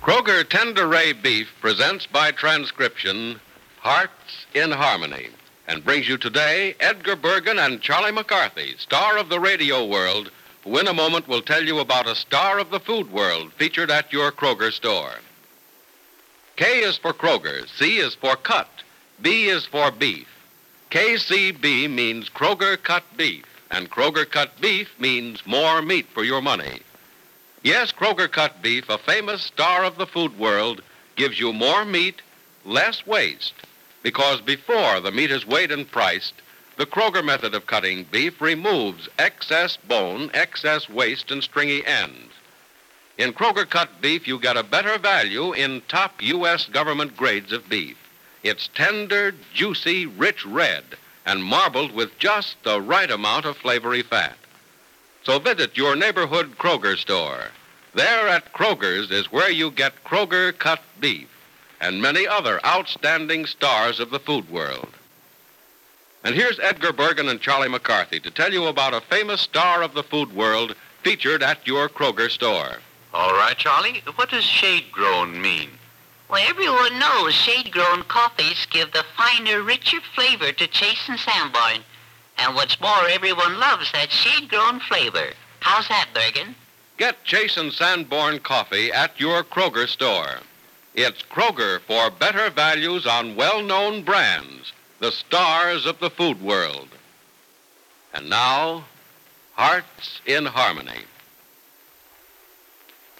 Kroger Tenderay Beef presents by transcription Hearts in Harmony and brings you today Edgar Bergen and Charlie McCarthy, star of the radio world, who in a moment will tell you about a star of the food world featured at your Kroger store. K is for Kroger, C is for cut, B is for beef. KCB means Kroger cut beef, and Kroger cut beef means more meat for your money. Yes, Kroger cut beef, a famous star of the food world, gives you more meat, less waste. Because before the meat is weighed and priced, the Kroger method of cutting beef removes excess bone, excess waste, and stringy ends. In Kroger cut beef, you get a better value in top U.S. government grades of beef. It's tender, juicy, rich red, and marbled with just the right amount of flavory fat. So visit your neighborhood Kroger store. There at Kroger's is where you get Kroger cut beef and many other outstanding stars of the food world. And here's Edgar Bergen and Charlie McCarthy to tell you about a famous star of the food world featured at your Kroger store. All right, Charlie. What does shade grown mean? Well, everyone knows shade-grown coffees give the finer, richer flavor to Chase and Sanborn. And what's more, everyone loves that shade-grown flavor. How's that, Bergen? Get Chase and Sanborn coffee at your Kroger store. It's Kroger for better values on well-known brands, the stars of the food world. And now, Hearts in Harmony.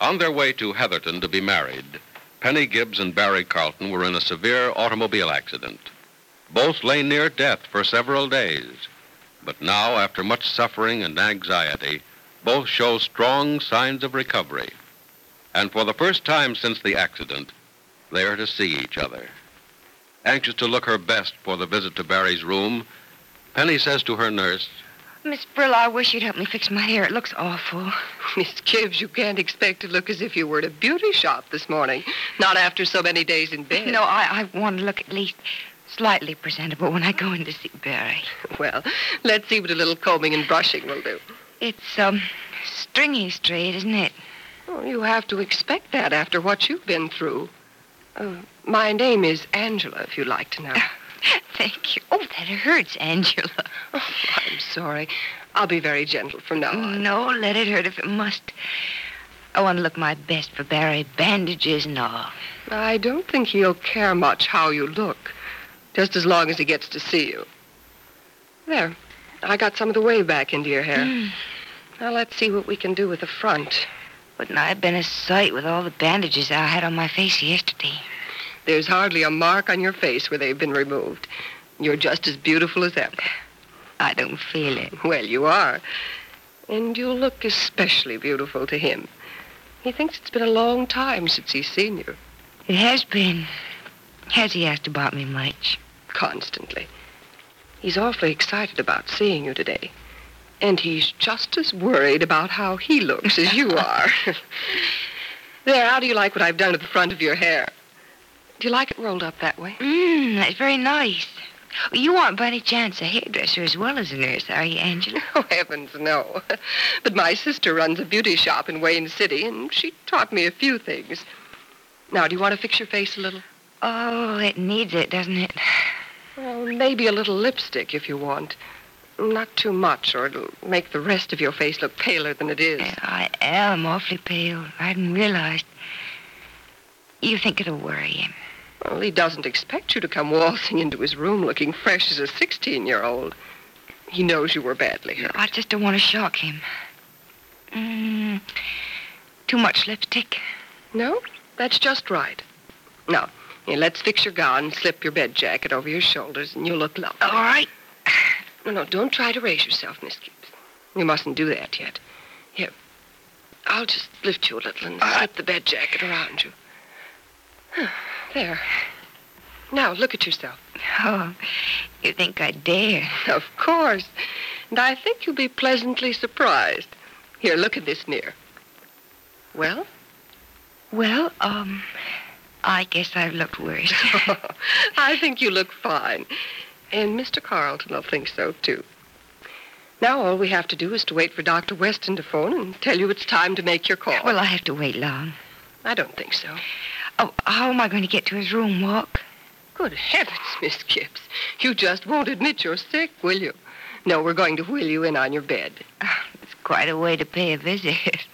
On their way to Heatherton to be married, Penny Gibbs and Barry Carlton were in a severe automobile accident. Both lay near death for several days. But now, after much suffering and anxiety, both show strong signs of recovery. And for the first time since the accident, they are to see each other. Anxious to look her best for the visit to Barry's room, Penny says to her nurse, Miss Brill, I wish you'd help me fix my hair. It looks awful. Miss Gibbs, you can't expect to look as if you were at a beauty shop this morning. Not after so many days in bed. No, I, I want to look at least slightly presentable when I go in to see Barry. Well, let's see what a little combing and brushing will do. It's, um, stringy straight, isn't it? Oh, you have to expect that after what you've been through. Uh, my name is Angela, if you'd like to know. Thank you. Oh, that hurts, Angela. Oh, I'm sorry. I'll be very gentle from now on. No, let it hurt if it must. I want to look my best for Barry, bandages and all. I don't think he'll care much how you look, just as long as he gets to see you. There. I got some of the wave back into your hair. Mm. Now let's see what we can do with the front. Wouldn't I have been a sight with all the bandages I had on my face yesterday? There's hardly a mark on your face where they've been removed. You're just as beautiful as ever. I don't feel it. Well, you are. And you'll look especially beautiful to him. He thinks it's been a long time since he's seen you. It has been. Has he asked about me much? Constantly. He's awfully excited about seeing you today. And he's just as worried about how he looks as you are. there, how do you like what I've done to the front of your hair? Do you like it rolled up that way? Mmm, that's very nice. You aren't by any chance a hairdresser as well as a nurse, are you, Angela? Oh, heavens, no. But my sister runs a beauty shop in Wayne City, and she taught me a few things. Now, do you want to fix your face a little? Oh, it needs it, doesn't it? Well, maybe a little lipstick if you want. Not too much, or it'll make the rest of your face look paler than it is. I am awfully pale. I hadn't realized. You think it'll worry him? Well, he doesn't expect you to come waltzing into his room looking fresh as a 16 year old. He knows you were badly hurt. I just don't want to shock him. Mm, too much lipstick? No, that's just right. Now, here, let's fix your gown and slip your bed jacket over your shoulders, and you'll look lovely. All right. No, no, don't try to raise yourself, Miss Gibbs. You mustn't do that yet. Here, I'll just lift you a little and slip the bed jacket around you. There. Now, look at yourself. Oh, you think I dare? Of course. And I think you'll be pleasantly surprised. Here, look at this mirror. Well? Well, um, I guess I've looked worse. I think you look fine. And Mr. Carlton will think so, too. Now all we have to do is to wait for Dr. Weston to phone and tell you it's time to make your call. well, I have to wait long. I don't think so. Oh, how am I going to get to his room, Walk? Good heavens, Miss Gibbs. You just won't admit you're sick, will you? No, we're going to wheel you in on your bed. Ah, it's quite a way to pay a visit.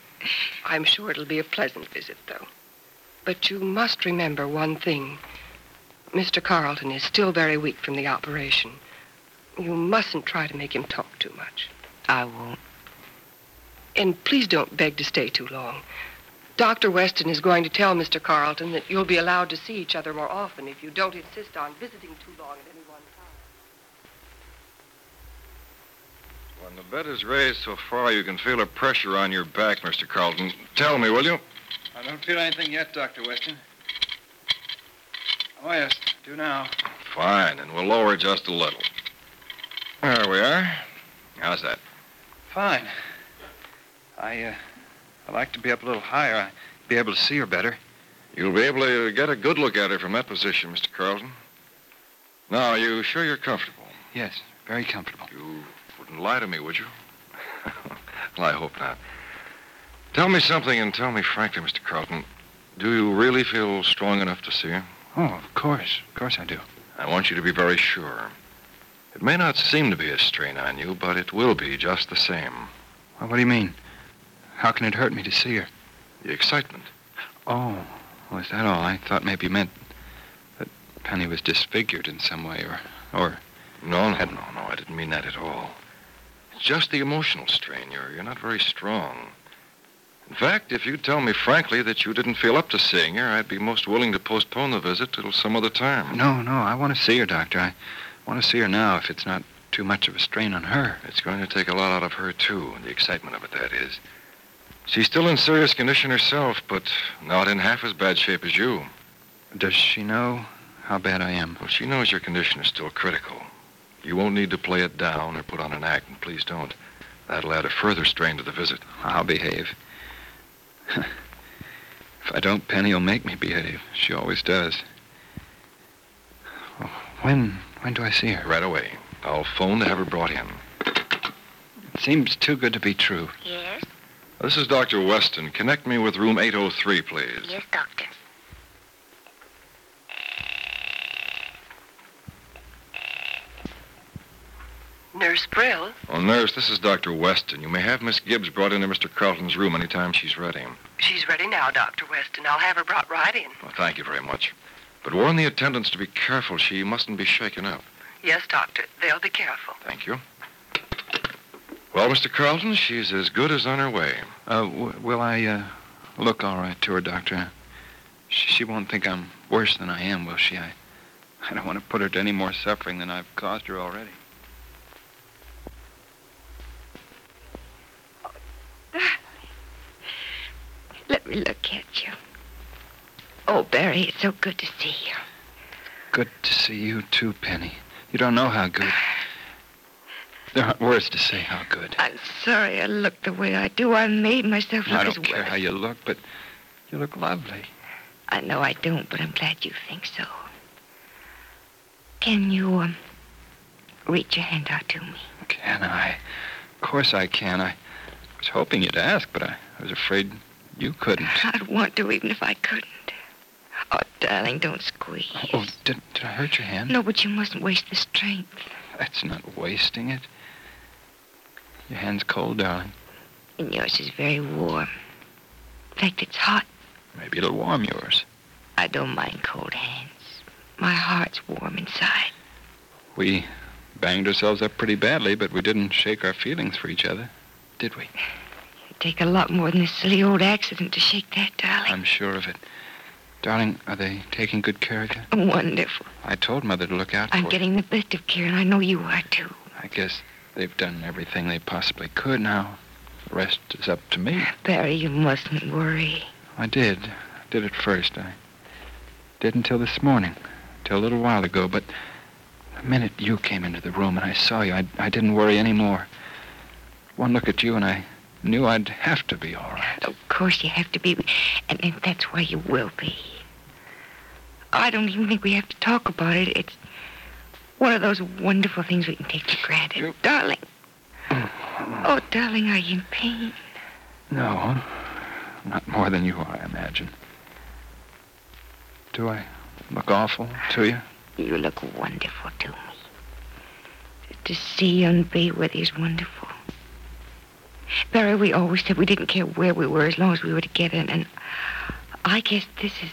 I'm sure it'll be a pleasant visit, though. But you must remember one thing. Mr. Carlton is still very weak from the operation. You mustn't try to make him talk too much. I won't. And please don't beg to stay too long. Dr. Weston is going to tell Mr. Carlton that you'll be allowed to see each other more often if you don't insist on visiting too long at any one time. When the bed is raised so far you can feel a pressure on your back, Mr. Carlton. Tell me, will you? I don't feel anything yet, Dr. Weston. Oh, yes, do now. Fine, and we'll lower just a little. There we are. How's that? Fine. I, uh, I'd like to be up a little higher. I'd be able to see her better. You'll be able to get a good look at her from that position, Mr. Carlton. Now, are you sure you're comfortable? Yes, very comfortable. You wouldn't lie to me, would you? well, I hope not. Tell me something and tell me frankly, Mr. Carlton. Do you really feel strong enough to see her? Oh, of course. Of course I do. I want you to be very sure. It may not seem to be a strain on you, but it will be just the same. Well, what do you mean? How can it hurt me to see her? The excitement. Oh, was that all? I thought maybe you meant that Penny was disfigured in some way, or, or No, no, no, no. I didn't mean that at all. It's just the emotional strain. You're, you're not very strong. In fact, if you'd tell me frankly that you didn't feel up to seeing her, I'd be most willing to postpone the visit till some other time. No, no, I want to see her, Doctor. I want to see her now if it's not too much of a strain on her. It's going to take a lot out of her, too. The excitement of it, that is. She's still in serious condition herself, but not in half as bad shape as you. Does she know how bad I am? Well, she knows your condition is still critical. You won't need to play it down or put on an act, and please don't. That'll add a further strain to the visit. I'll behave. If I don't, Penny will make me behave. She always does. Oh, when when do I see her? Right away. I'll phone to have her brought in. It seems too good to be true. Yes, This is Dr. Weston. Connect me with room 803, please. yes, doctor. Nurse Brill, Oh, nurse, this is Dr. Weston. You may have Miss Gibbs brought into Mr. Carlton's room anytime she's ready. she's ready now, Dr. Weston. I'll have her brought right in. Well, thank you very much. But warn the attendants to be careful. She mustn't be shaken up. Yes, Doctor. They'll be careful. Thank you. Well, Mr. Carlton, she's as good as on her way. Uh, w- will I uh, look all right to her, Doctor? She, she won't think I'm worse than I am, will she? I, I don't want to put her to any more suffering than I've caused her already. Let me look at you. Oh, Barry, it's so good to see you. Good to see you too, Penny. You don't know how good. There aren't words to say how good. I'm sorry I look the way I do. I made myself look I don't care well. how you look, but you look lovely. I know I don't, but I'm glad you think so. Can you, um, reach your hand out to me? Can I? Of course I can. I was hoping you'd ask, but I was afraid you couldn't. I'd want to even if I couldn't. Oh, darling, don't squeeze. Oh, did, did I hurt your hand? No, but you mustn't waste the strength. That's not wasting it. Your hand's cold, darling. And yours is very warm. In fact, it's hot. Maybe it'll warm yours. I don't mind cold hands. My heart's warm inside. We banged ourselves up pretty badly, but we didn't shake our feelings for each other, did we? It'd take a lot more than this silly old accident to shake that, darling. I'm sure of it. Darling, are they taking good care of you? Wonderful. I told Mother to look out for I'm you. getting the best of care, and I know you are, too. I guess they've done everything they possibly could now. The rest is up to me. Barry, you mustn't worry. I did. I did at first. I did until this morning, till a little while ago. But the minute you came into the room and I saw you, I, I didn't worry anymore. One look at you and I knew I'd have to be all right. Of course you have to be, and, and that's why you will be. I don't even think we have to talk about it. It's one of those wonderful things we can take for granted. You- Darling. Oh, darling, are you in pain? No, not more than you are, I imagine. Do I look awful to you? You look wonderful to me. To see you and be with you is wonderful. Barry, we always said we didn't care where we were as long as we were together, and, and I guess this is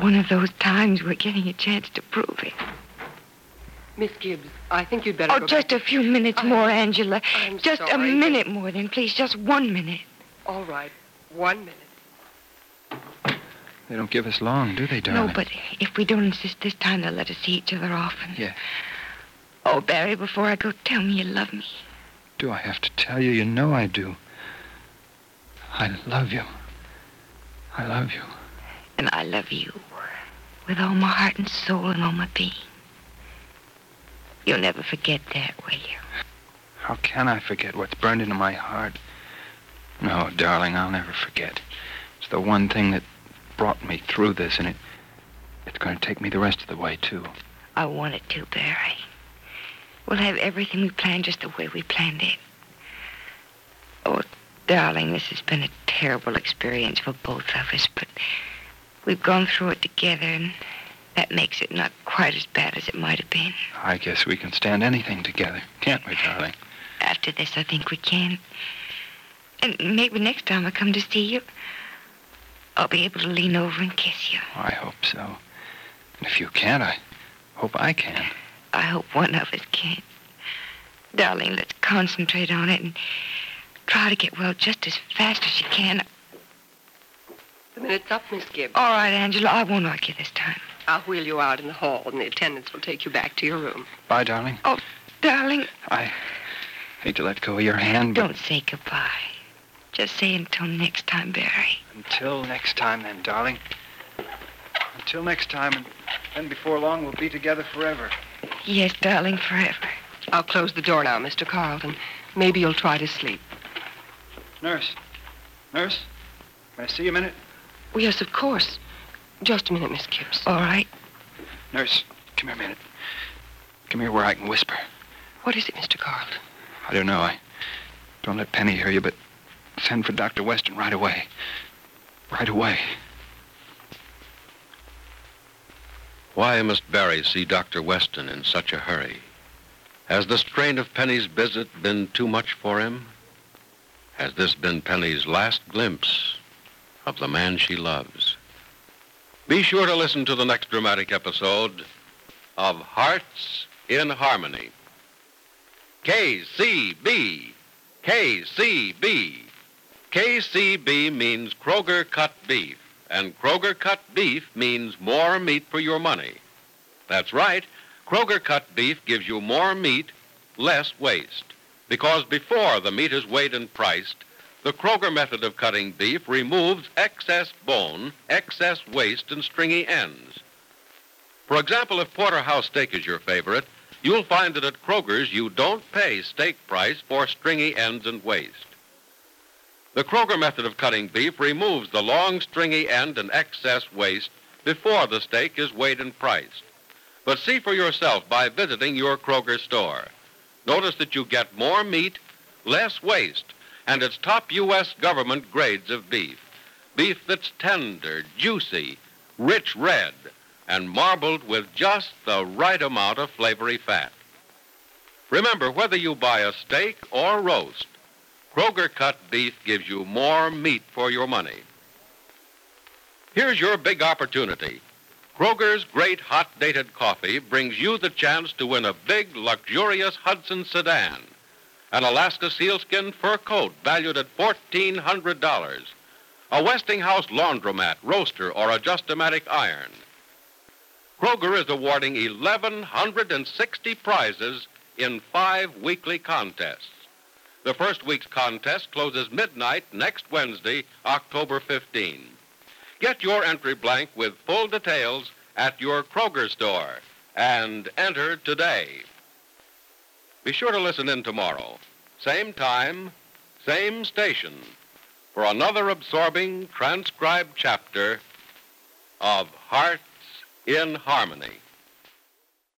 one of those times we're getting a chance to prove it. Miss Gibbs, I think you'd better Oh, go just back. a few minutes I- more, Angela. I'm just a sorry, but- minute more, then, please. Just one minute. All right. One minute. They don't give us long, do they, darling? No, but if we don't insist this time, they'll let us see each other often. Yeah. Oh, Barry, before I go, tell me you love me. Do I have to tell you? You know I do. I love you. I love you. And I love you with all my heart and soul and all my being. You'll never forget that, will you? How can I forget what's burned into my heart? No, darling, I'll never forget. It's the one thing that brought me through this, and it it's going to take me the rest of the way, too. I want it to, Barry. We'll have everything we planned just the way we planned it. Oh, darling, this has been a terrible experience for both of us, but we've gone through it together, and that makes it not quite as bad as it might have been. I guess we can stand anything together, can't we, darling? After this, I think we can. And maybe next time I come to see you, I'll be able to lean over and kiss you. I hope so. And if you can't, I hope I can. I hope one of us can. Darling, let's concentrate on it and try to get well just as fast as you can. The minute's up, Miss Gibbs. All right, Angela, I won't argue this time. I'll wheel you out in the hall, and the attendants will take you back to your room. Bye, darling. Oh, darling, I hate to let go of your hand, but don't say goodbye. Just say until next time, Barry. until next time, then, darling. Until next time, and then before long, we'll be together forever. Yes, darling, forever. I'll close the door now, Mr. Carlton. Maybe you'll try to sleep. Nurse. Nurse? May I see you a minute? Oh, yes, of course. Just a minute, Miss Gibbs. All right. Nurse, come here a minute. Come here where I can whisper. What is it, Mr. Carlton? I don't know. I don't let Penny hear you, but send for Dr. Weston right away. Right away. Why must Barry see Dr. Weston in such a hurry? Has the strain of Penny's visit been too much for him? Has this been Penny's last glimpse of the man she loves? Be sure to listen to the next dramatic episode of Hearts in Harmony. KCB. KCB. KCB means Kroger cut beef, and Kroger cut beef means more meat for your money. That's right. Kroger cut beef gives you more meat, less waste. Because before the meat is weighed and priced, the Kroger method of cutting beef removes excess bone, excess waste, and stringy ends. For example, if porterhouse steak is your favorite, you'll find that at Kroger's you don't pay steak price for stringy ends and waste. The Kroger method of cutting beef removes the long, stringy end and excess waste before the steak is weighed and priced. But see for yourself by visiting your Kroger store. Notice that you get more meat, less waste, and it's top U.S. government grades of beef. Beef that's tender, juicy, rich red, and marbled with just the right amount of flavory fat. Remember, whether you buy a steak or roast, Kroger cut beef gives you more meat for your money. Here's your big opportunity. Kroger's great hot dated coffee brings you the chance to win a big, luxurious Hudson sedan, an Alaska sealskin fur coat valued at $1,400, a Westinghouse laundromat, roaster, or adjustomatic iron. Kroger is awarding 1,160 prizes in five weekly contests. The first week's contest closes midnight next Wednesday, October 15. Get your entry blank with full details at your Kroger store and enter today. Be sure to listen in tomorrow, same time, same station, for another absorbing transcribed chapter of Hearts in Harmony.